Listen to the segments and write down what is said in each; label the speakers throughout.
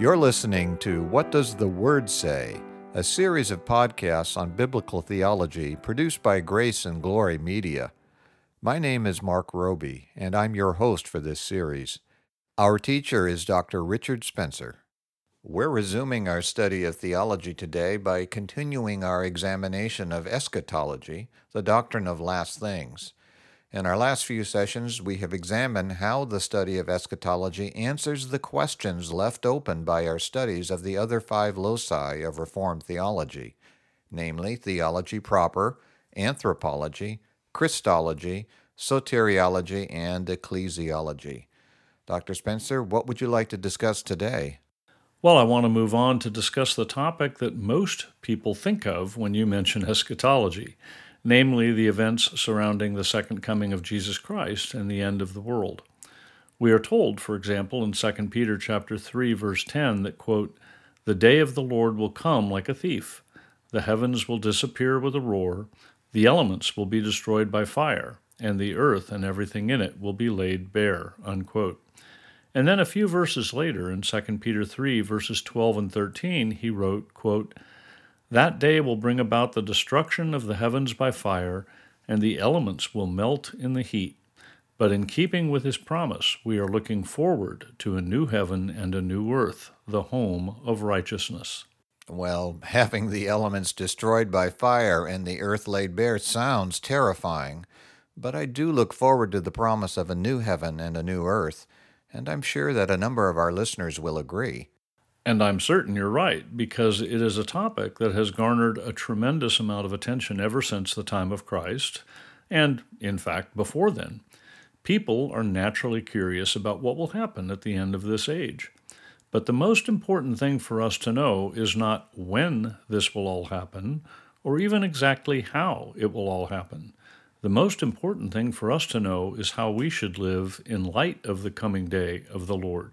Speaker 1: You're listening to What Does the Word Say? A series of podcasts on biblical theology produced by Grace and Glory Media. My name is Mark Roby, and I'm your host for this series. Our teacher is Dr. Richard Spencer. We're resuming our study of theology today by continuing our examination of eschatology, the doctrine of last things. In our last few sessions, we have examined how the study of eschatology answers the questions left open by our studies of the other five loci of Reformed theology, namely theology proper, anthropology, Christology, soteriology, and ecclesiology. Dr. Spencer, what would you like to discuss today?
Speaker 2: Well, I want to move on to discuss the topic that most people think of when you mention eschatology, namely the events surrounding the second coming of Jesus Christ and the end of the world. We are told, for example, in 2 Peter chapter 3 verse 10 that quote, "The day of the Lord will come like a thief. The heavens will disappear with a roar, the elements will be destroyed by fire, and the earth and everything in it will be laid bare." Unquote. And then a few verses later in 2 Peter 3 verses 12 and 13 he wrote, quote, that day will bring about the destruction of the heavens by fire, and the elements will melt in the heat. But in keeping with his promise, we are looking forward to a new heaven and a new earth, the home of righteousness.
Speaker 1: Well, having the elements destroyed by fire and the earth laid bare sounds terrifying, but I do look forward to the promise of a new heaven and a new earth, and I'm sure that a number of our listeners will agree.
Speaker 2: And I'm certain you're right, because it is a topic that has garnered a tremendous amount of attention ever since the time of Christ, and in fact, before then. People are naturally curious about what will happen at the end of this age. But the most important thing for us to know is not when this will all happen, or even exactly how it will all happen. The most important thing for us to know is how we should live in light of the coming day of the Lord.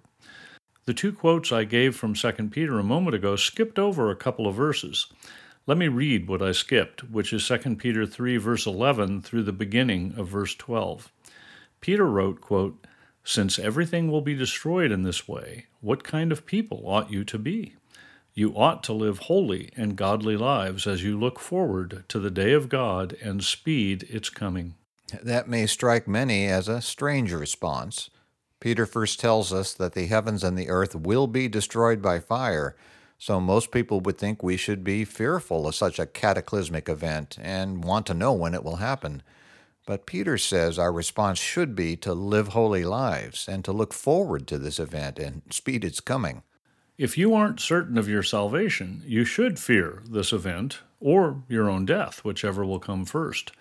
Speaker 2: The two quotes I gave from 2 Peter a moment ago skipped over a couple of verses. Let me read what I skipped, which is 2 Peter 3, verse 11 through the beginning of verse 12. Peter wrote, quote, Since everything will be destroyed in this way, what kind of people ought you to be? You ought to live holy and godly lives as you look forward to the day of God and speed its coming.
Speaker 1: That may strike many as a strange response. Peter first tells us that the heavens and the earth will be destroyed by fire, so most people would think we should be fearful of such a cataclysmic event and want to know when it will happen. But Peter says our response should be to live holy lives and to look forward to this event and speed its coming.
Speaker 2: If you aren't certain of your salvation, you should fear this event or your own death, whichever will come first.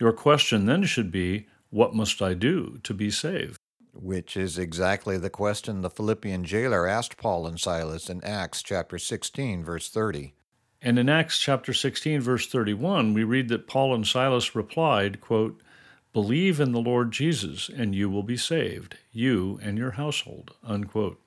Speaker 2: Your question then should be, What must I do to be saved?
Speaker 1: Which is exactly the question the Philippian jailer asked Paul and Silas in Acts chapter 16 verse 30.
Speaker 2: And in Acts chapter 16 verse 31, we read that Paul and Silas replied, quote, "Believe in the Lord Jesus and you will be saved, you and your household." Unquote.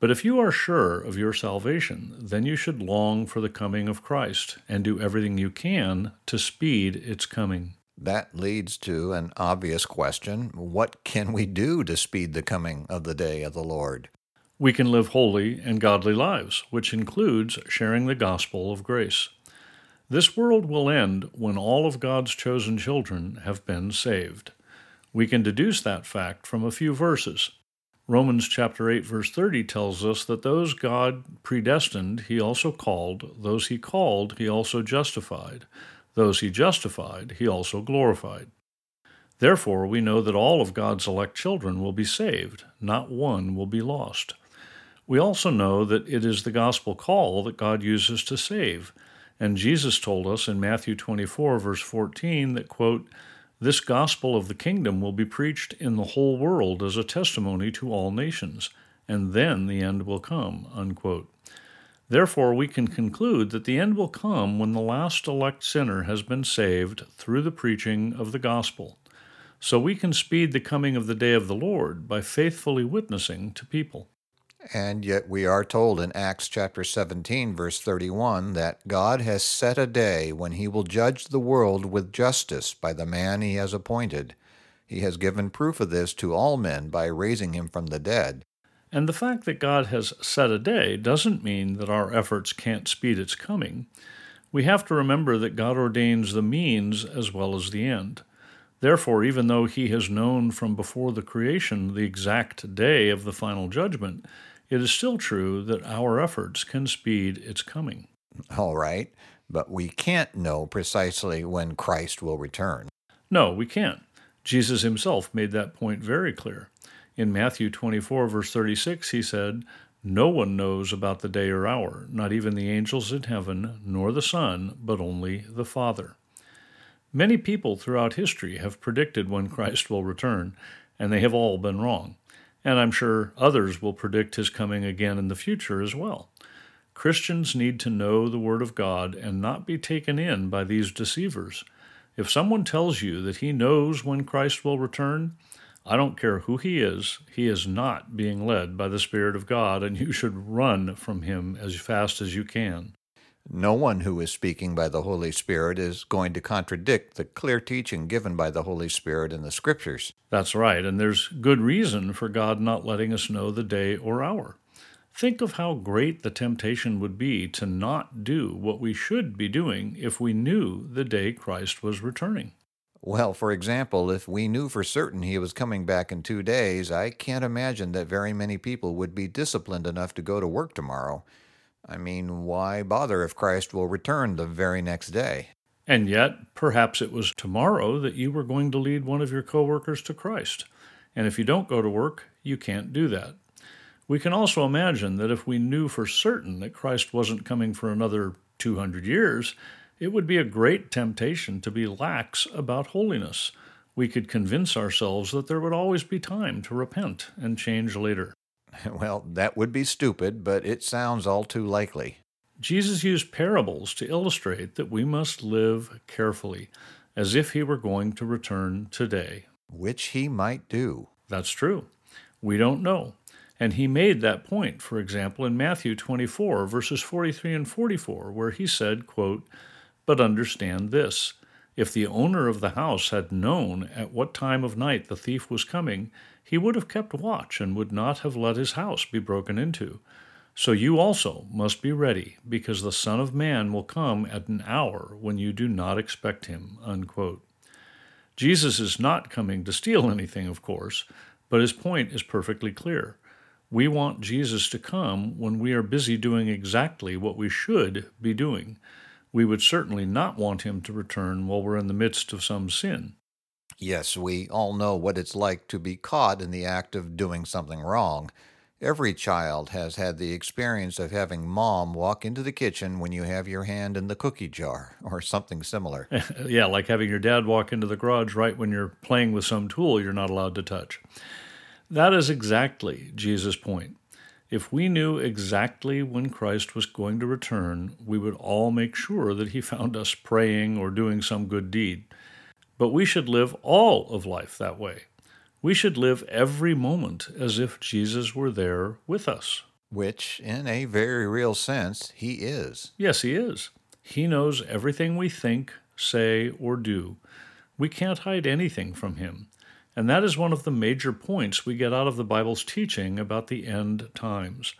Speaker 2: But if you are sure of your salvation, then you should long for the coming of Christ and do everything you can to speed its coming.
Speaker 1: That leads to an obvious question what can we do to speed the coming of the day of the Lord?
Speaker 2: We can live holy and godly lives, which includes sharing the gospel of grace. This world will end when all of God's chosen children have been saved. We can deduce that fact from a few verses. Romans chapter 8 verse 30 tells us that those God predestined he also called, those he called he also justified, those he justified, he also glorified. Therefore, we know that all of God's elect children will be saved, not one will be lost. We also know that it is the gospel call that God uses to save. And Jesus told us in Matthew 24, verse 14, that, quote, This gospel of the kingdom will be preached in the whole world as a testimony to all nations, and then the end will come, unquote. Therefore, we can conclude that the end will come when the last elect sinner has been saved through the preaching of the gospel. So we can speed the coming of the day of the Lord by faithfully witnessing to people.
Speaker 1: And yet we are told in Acts chapter 17 verse 31 that God has set a day when he will judge the world with justice by the man he has appointed. He has given proof of this to all men by raising him from the dead.
Speaker 2: And the fact that God has set a day doesn't mean that our efforts can't speed its coming. We have to remember that God ordains the means as well as the end. Therefore, even though He has known from before the creation the exact day of the final judgment, it is still true that our efforts can speed its coming.
Speaker 1: All right, but we can't know precisely when Christ will return.
Speaker 2: No, we can't. Jesus himself made that point very clear. In Matthew 24, verse 36, he said, No one knows about the day or hour, not even the angels in heaven, nor the Son, but only the Father. Many people throughout history have predicted when Christ will return, and they have all been wrong. And I'm sure others will predict his coming again in the future as well. Christians need to know the Word of God and not be taken in by these deceivers. If someone tells you that he knows when Christ will return, I don't care who he is, he is not being led by the Spirit of God, and you should run from him as fast as you can.
Speaker 1: No one who is speaking by the Holy Spirit is going to contradict the clear teaching given by the Holy Spirit in the Scriptures.
Speaker 2: That's right, and there's good reason for God not letting us know the day or hour. Think of how great the temptation would be to not do what we should be doing if we knew the day Christ was returning.
Speaker 1: Well, for example, if we knew for certain he was coming back in two days, I can't imagine that very many people would be disciplined enough to go to work tomorrow. I mean, why bother if Christ will return the very next day?
Speaker 2: And yet, perhaps it was tomorrow that you were going to lead one of your coworkers to Christ. And if you don't go to work, you can't do that. We can also imagine that if we knew for certain that Christ wasn't coming for another 200 years, it would be a great temptation to be lax about holiness. We could convince ourselves that there would always be time to repent and change later.
Speaker 1: Well, that would be stupid, but it sounds all too likely.
Speaker 2: Jesus used parables to illustrate that we must live carefully, as if he were going to return today.
Speaker 1: Which he might do.
Speaker 2: That's true. We don't know. And he made that point, for example, in Matthew 24, verses 43 and 44, where he said, quote, but understand this if the owner of the house had known at what time of night the thief was coming, he would have kept watch and would not have let his house be broken into. So you also must be ready, because the Son of Man will come at an hour when you do not expect him. Unquote. Jesus is not coming to steal anything, of course, but his point is perfectly clear. We want Jesus to come when we are busy doing exactly what we should be doing we would certainly not want him to return while we're in the midst of some sin.
Speaker 1: Yes, we all know what it's like to be caught in the act of doing something wrong. Every child has had the experience of having mom walk into the kitchen when you have your hand in the cookie jar or something similar.
Speaker 2: yeah, like having your dad walk into the garage right when you're playing with some tool you're not allowed to touch. That is exactly Jesus' point. If we knew exactly when Christ was going to return, we would all make sure that he found us praying or doing some good deed. But we should live all of life that way. We should live every moment as if Jesus were there with us.
Speaker 1: Which, in a very real sense, he is.
Speaker 2: Yes, he is. He knows everything we think, say, or do. We can't hide anything from him. And that is one of the major points we get out of the Bible's teaching about the end times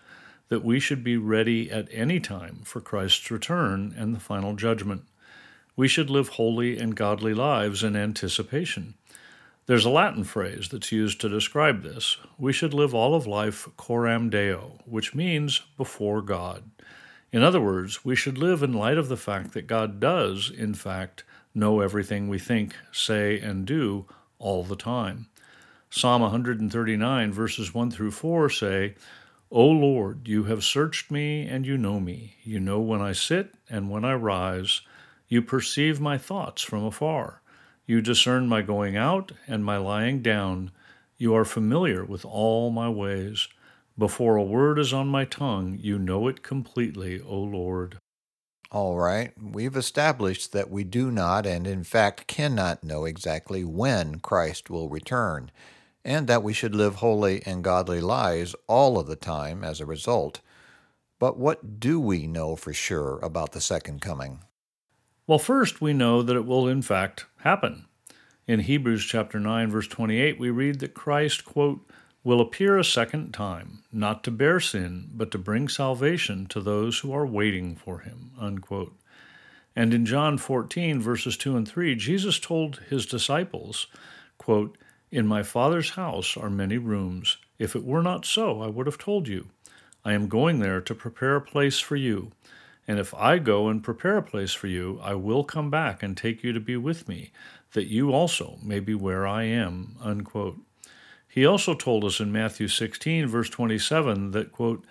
Speaker 2: that we should be ready at any time for Christ's return and the final judgment. We should live holy and godly lives in anticipation. There's a Latin phrase that's used to describe this. We should live all of life coram Deo, which means before God. In other words, we should live in light of the fact that God does, in fact, know everything we think, say, and do all the time. Psalm 139, verses 1 through 4 say, O Lord, you have searched me and you know me. You know when I sit and when I rise. You perceive my thoughts from afar. You discern my going out and my lying down. You are familiar with all my ways. Before a word is on my tongue, you know it completely, O Lord.
Speaker 1: All right, we've established that we do not and in fact cannot know exactly when Christ will return, and that we should live holy and godly lives all of the time as a result. But what do we know for sure about the second coming?
Speaker 2: Well, first we know that it will in fact happen. In Hebrews chapter 9 verse 28 we read that Christ quote will appear a second time, not to bear sin, but to bring salvation to those who are waiting for him. Unquote. And in John 14, verses 2 and 3, Jesus told his disciples, quote, In my Father's house are many rooms. If it were not so, I would have told you. I am going there to prepare a place for you. And if I go and prepare a place for you, I will come back and take you to be with me, that you also may be where I am. Unquote. He also told us in Matthew 16, verse 27, that, quote,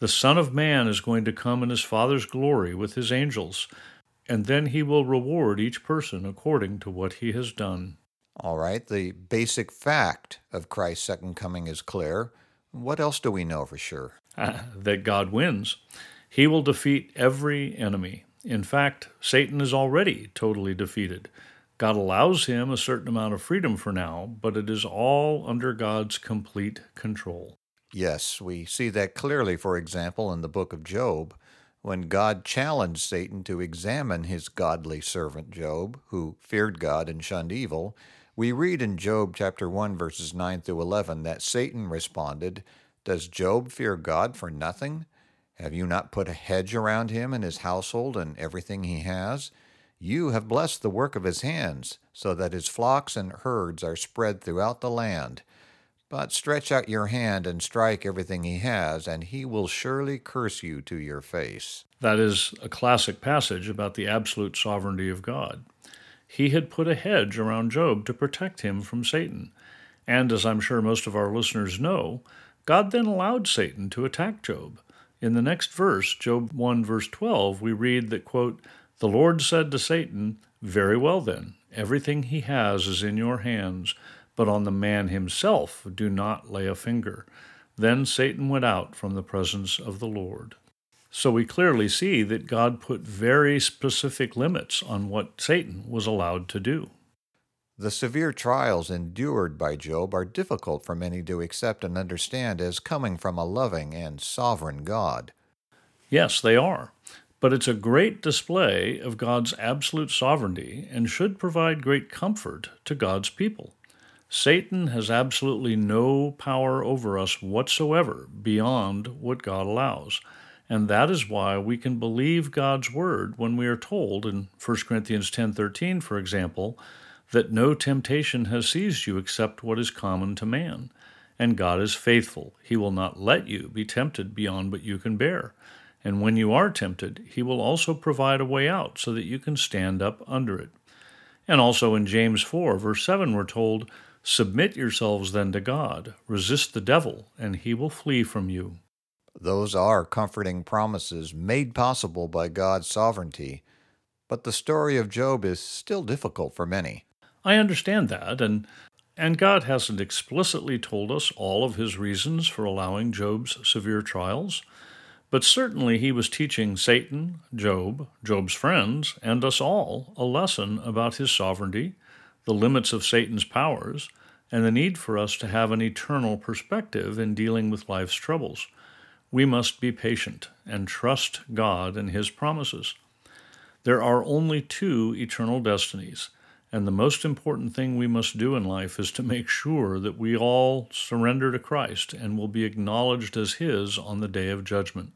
Speaker 2: the Son of Man is going to come in his Father's glory with his angels, and then he will reward each person according to what he has done.
Speaker 1: All right, the basic fact of Christ's second coming is clear. What else do we know for sure?
Speaker 2: that God wins. He will defeat every enemy. In fact, Satan is already totally defeated. God allows him a certain amount of freedom for now, but it is all under God's complete control.
Speaker 1: Yes, we see that clearly, for example, in the book of Job, when God challenged Satan to examine his godly servant Job, who feared God and shunned evil. We read in Job chapter 1 verses 9 through 11 that Satan responded, "Does Job fear God for nothing? Have you not put a hedge around him and his household and everything he has?" You have blessed the work of his hands, so that his flocks and herds are spread throughout the land. But stretch out your hand and strike everything he has, and he will surely curse you to your face.
Speaker 2: That is a classic passage about the absolute sovereignty of God. He had put a hedge around Job to protect him from Satan. And as I'm sure most of our listeners know, God then allowed Satan to attack Job. In the next verse, Job 1, verse 12, we read that, quote, the Lord said to Satan, Very well then, everything he has is in your hands, but on the man himself do not lay a finger. Then Satan went out from the presence of the Lord. So we clearly see that God put very specific limits on what Satan was allowed to do.
Speaker 1: The severe trials endured by Job are difficult for many to accept and understand as coming from a loving and sovereign God.
Speaker 2: Yes, they are but it's a great display of God's absolute sovereignty and should provide great comfort to God's people. Satan has absolutely no power over us whatsoever beyond what God allows. And that is why we can believe God's word when we are told in 1 Corinthians 10:13 for example that no temptation has seized you except what is common to man. And God is faithful. He will not let you be tempted beyond what you can bear. And when you are tempted, he will also provide a way out so that you can stand up under it. And also in James 4, verse 7, we're told, Submit yourselves then to God, resist the devil, and he will flee from you.
Speaker 1: Those are comforting promises made possible by God's sovereignty. But the story of Job is still difficult for many.
Speaker 2: I understand that, and and God hasn't explicitly told us all of his reasons for allowing Job's severe trials. But certainly he was teaching Satan, Job, Job's friends, and us all a lesson about his sovereignty, the limits of Satan's powers, and the need for us to have an eternal perspective in dealing with life's troubles. We must be patient and trust God and his promises. There are only two eternal destinies, and the most important thing we must do in life is to make sure that we all surrender to Christ and will be acknowledged as His on the day of judgment.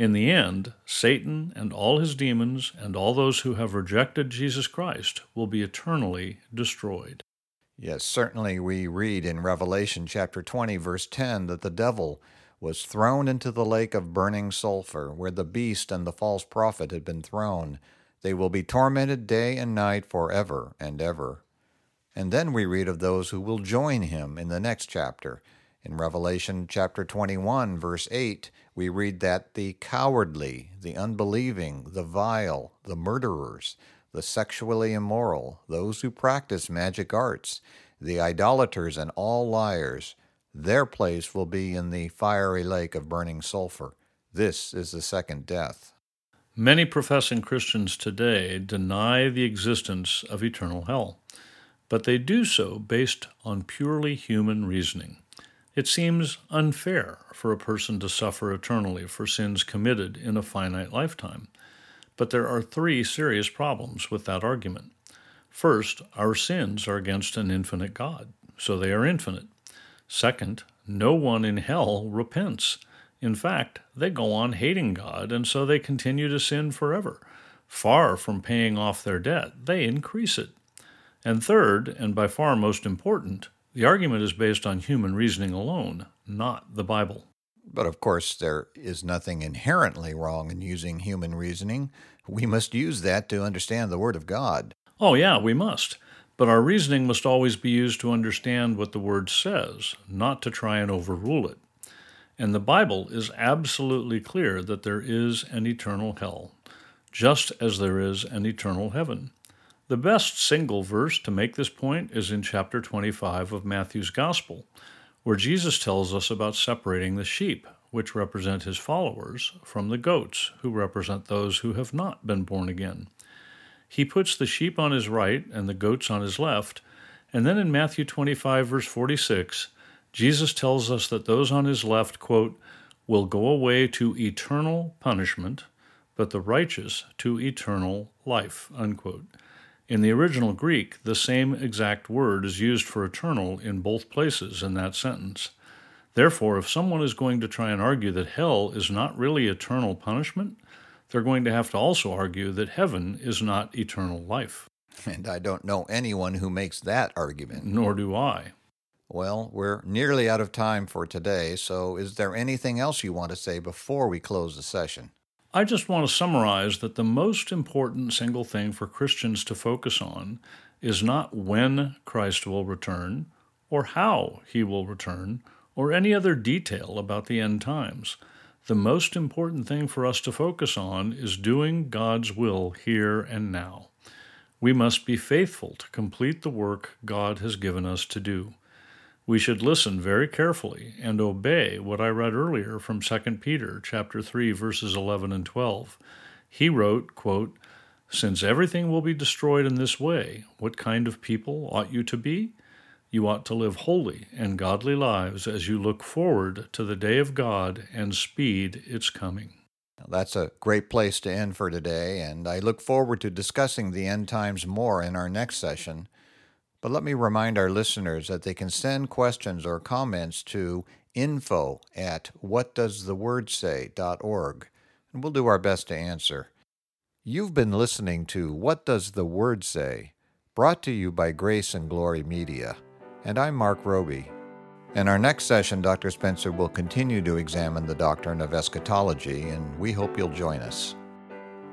Speaker 2: In the end, Satan and all his demons and all those who have rejected Jesus Christ will be eternally destroyed.
Speaker 1: Yes, certainly we read in Revelation chapter 20, verse 10, that the devil was thrown into the lake of burning sulfur, where the beast and the false prophet had been thrown. They will be tormented day and night forever and ever. And then we read of those who will join him in the next chapter. In Revelation chapter 21, verse 8, we read that the cowardly, the unbelieving, the vile, the murderers, the sexually immoral, those who practice magic arts, the idolaters, and all liars, their place will be in the fiery lake of burning sulfur. This is the second death.
Speaker 2: Many professing Christians today deny the existence of eternal hell, but they do so based on purely human reasoning. It seems unfair for a person to suffer eternally for sins committed in a finite lifetime. But there are three serious problems with that argument. First, our sins are against an infinite God, so they are infinite. Second, no one in hell repents. In fact, they go on hating God, and so they continue to sin forever. Far from paying off their debt, they increase it. And third, and by far most important, the argument is based on human reasoning alone, not the Bible.
Speaker 1: But of course, there is nothing inherently wrong in using human reasoning. We must use that to understand the Word of God.
Speaker 2: Oh, yeah, we must. But our reasoning must always be used to understand what the Word says, not to try and overrule it. And the Bible is absolutely clear that there is an eternal hell, just as there is an eternal heaven. The best single verse to make this point is in chapter 25 of Matthew's Gospel, where Jesus tells us about separating the sheep, which represent his followers, from the goats, who represent those who have not been born again. He puts the sheep on his right and the goats on his left, and then in Matthew 25, verse 46, Jesus tells us that those on his left, quote, will go away to eternal punishment, but the righteous to eternal life, unquote. In the original Greek, the same exact word is used for eternal in both places in that sentence. Therefore, if someone is going to try and argue that hell is not really eternal punishment, they're going to have to also argue that heaven is not eternal life.
Speaker 1: And I don't know anyone who makes that argument.
Speaker 2: Nor do I.
Speaker 1: Well, we're nearly out of time for today, so is there anything else you want to say before we close the session?
Speaker 2: I just want to summarize that the most important single thing for Christians to focus on is not when Christ will return, or how he will return, or any other detail about the end times. The most important thing for us to focus on is doing God's will here and now. We must be faithful to complete the work God has given us to do we should listen very carefully and obey what I read earlier from 2 Peter chapter 3 verses 11 and 12. He wrote, quote, "Since everything will be destroyed in this way, what kind of people ought you to be? You ought to live holy and godly lives as you look forward to the day of God and speed its coming."
Speaker 1: That's a great place to end for today, and I look forward to discussing the end times more in our next session. But let me remind our listeners that they can send questions or comments to info at whatdoesthewordsay.org, and we'll do our best to answer. You've been listening to What Does the Word Say? brought to you by Grace and Glory Media, and I'm Mark Roby. In our next session, Dr. Spencer will continue to examine the doctrine of eschatology, and we hope you'll join us.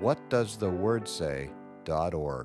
Speaker 1: whatdoesthewordsay.org.